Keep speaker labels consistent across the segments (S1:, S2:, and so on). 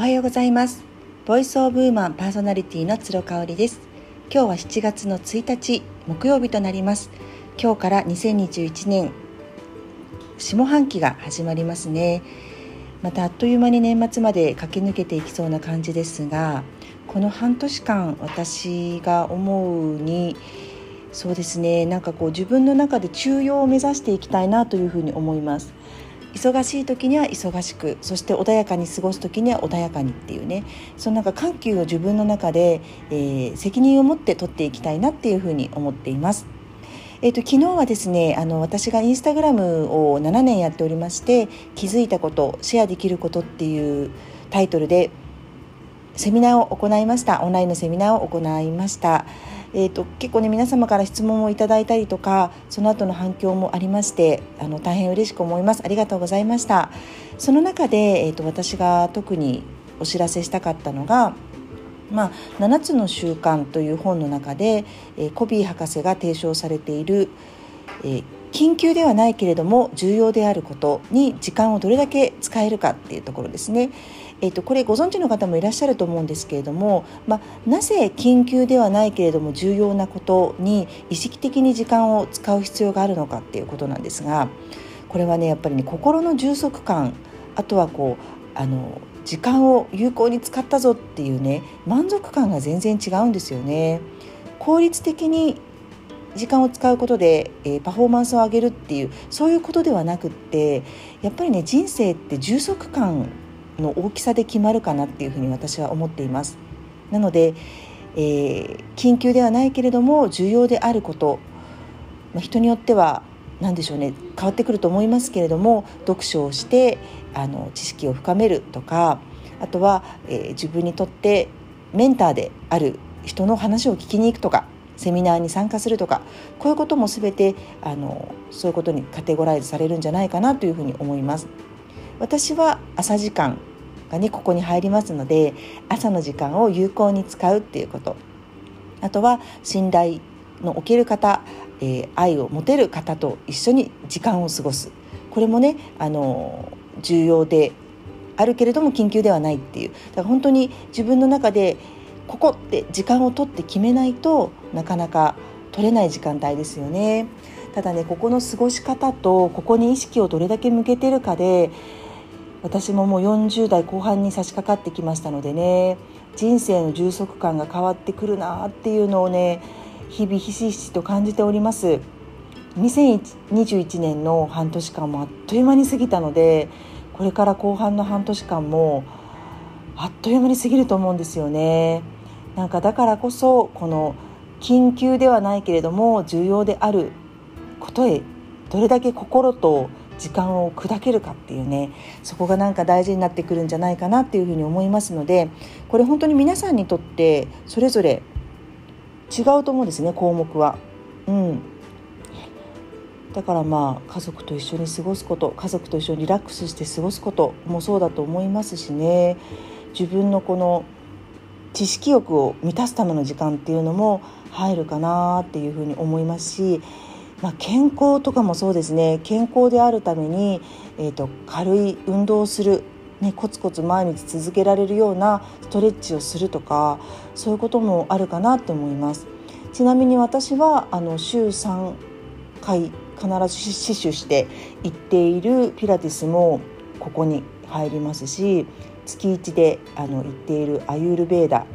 S1: おはようございます。ボイスオブウーマンパーソナリティの鶴香織です。今日は7月の1日木曜日となります。今日から2021年下半期が始まりますね。またあっという間に年末まで駆け抜けていきそうな感じですがこの半年間私が思うにそうですねなんかこう自分の中で中庸を目指していきたいなというふうに思います。忙しい時には忙しくそして穏やかに過ごす時には穏やかにっていうねそのなんか緩急を自分の中で、えー、責任を持って取っていきたいなっていうふうに思っています。えーと、昨日はですねあの私がインスタグラムを7年やっておりまして気づいたことシェアできることっていうタイトルでセミナーを行いましたオンラインのセミナーを行いました。えーと、結構ね皆様から質問をいただいたりとかその後の反響もありましてあの大変嬉しく思います。ありがとうございました。その中で、えーと、私が特にお知らせしたかったのがまあ、7つの習慣という本の中で、えー、コビー博士が提唱されている、えー、緊急ではないけれども重要であることに時間をどれだけ使えるかっていうところですね。えーと、これご存知の方もいらっしゃると思うんですけれども、まあ、なぜ緊急ではないけれども重要なことに意識的に時間を使う必要があるのかっていうことなんですがこれはねやっぱりね心の充足感あとはこうあの時間を有効に使ったぞっていうね満足感が全然違うんですよね。効率的に時間を使うことで、えー、パフォーマンスを上げるっていうそういうことではなくってやっぱりね人生って充足感の大きさで決まるかなっていうふうに私は思っています。なので、えー、緊急ではないけれども重要であること、まあ、人によっては何でしょうね変わってくると思いますけれども読書をしてあの知識を深めるとかあとは、えー、自分にとってメンターである人の話を聞きに行くとかセミナーに参加するとかこういうことも全てあのそういうことにカテゴライズされるんじゃないかなというふうに思います。私は朝時間がねここに入りますので朝の時間を有効に使うっていうこと。あとは信頼のおける方、えー、愛を持てる方と一緒に時間を過ごす。これもねあの重要であるけれども緊急ではないっていう。だから本当に自分の中でここって時間を取って決めないとなかなか取れない時間帯ですよね。ただねここの過ごし方とここに意識をどれだけ向けてるかで私ももう40代後半に差し掛かってきましたのでね人生の充足感が変わってくるなっていうのをね日々ひしひしと感じております2021年の半年間もあっという間に過ぎたのでこれから後半の半年間もあっという間に過ぎると思うんですよねなんかだからこそこの緊急ではないけれども重要であることへどれだけ心と時間を砕けるかっていうねそこがなんか大事になってくるんじゃないかなっていうふうに思いますのでこれ本当に皆さんにとってそれぞれ違うと思うんですね項目は。うんだからまあ家族と一緒に過ごすこと家族と一緒にリラックスして過ごすこともそうだと思いますしね自分のこの知識欲を満たすための時間っていうのも入るかなっていうふうに思いますしまあ、健康とかもそうですね。健康であるために、えーと、軽い運動をする、ね、コツコツ毎日続けられるようなストレッチをするとかそういうこともあるかなって思います。ちなみに私はあの週3回必ず死守して行っているピラティスもここに入りますし月1であの行っているアユールベーダ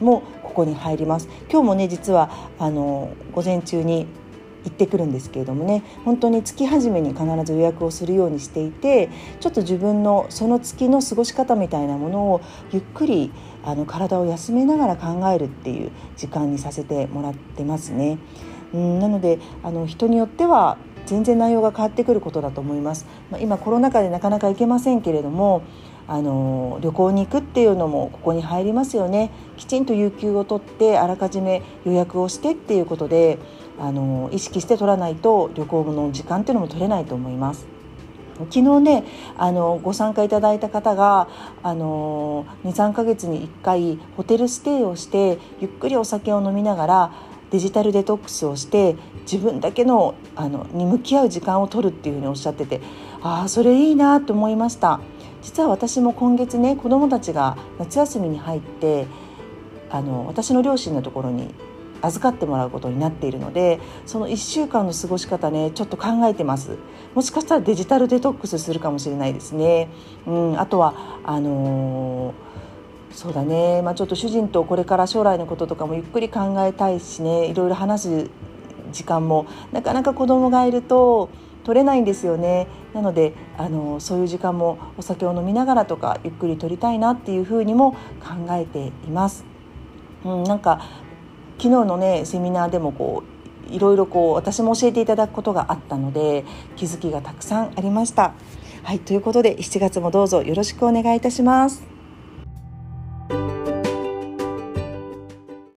S1: もここに入ります今日もね実はあの午前中に行ってくるんですけれどもね本当に月初めに必ず予約をするようにしていてちょっと自分のその月の過ごし方みたいなものをゆっくりあの体を休めながら考えるっていう時間にさせてもらってますね。うんなのであの人によっては全然内容が変わってくることだと思います。まあ、今コロナ禍でなかなか行けませんけれどもあの旅行に行くっていうのもここに入りますよねきちんと有給を取ってあらかじめ予約をしてっていうことであの意識して取らないと旅行の時間っていうのも取れないと思います。昨日ねあのご参加いただいた方が23か月に1回ホテルステイをしてゆっくりお酒を飲みながらデジタルデトックスをして自分だけのあのに向き合う時間を取るっていうふうにおっしゃっててああそれいいなと思いました。実は私も今月ね子どもたちが夏休みに入ってあの私の両親のところに預かってもらうことになっているのでその1週間の過ごし方ねちょっと考えてます。もしかしたらデジタルデトックスするかもしれないですね、うん、あとはあのー、そうだね、まあ、ちょっと主人とこれから将来のこととかもゆっくり考えたいしねいろいろ話す時間もなかなか子供がいると取れないんですよねなのであのそういう時間もお酒を飲みながらとかゆっくり取りたいなっていうふうにも考えています。うん、なんか昨日のねセミナーでもこういろいろこう私も教えていただくことがあったので気づきがたくさんありました。はいということで7月もどうぞよろしくお願いいたします。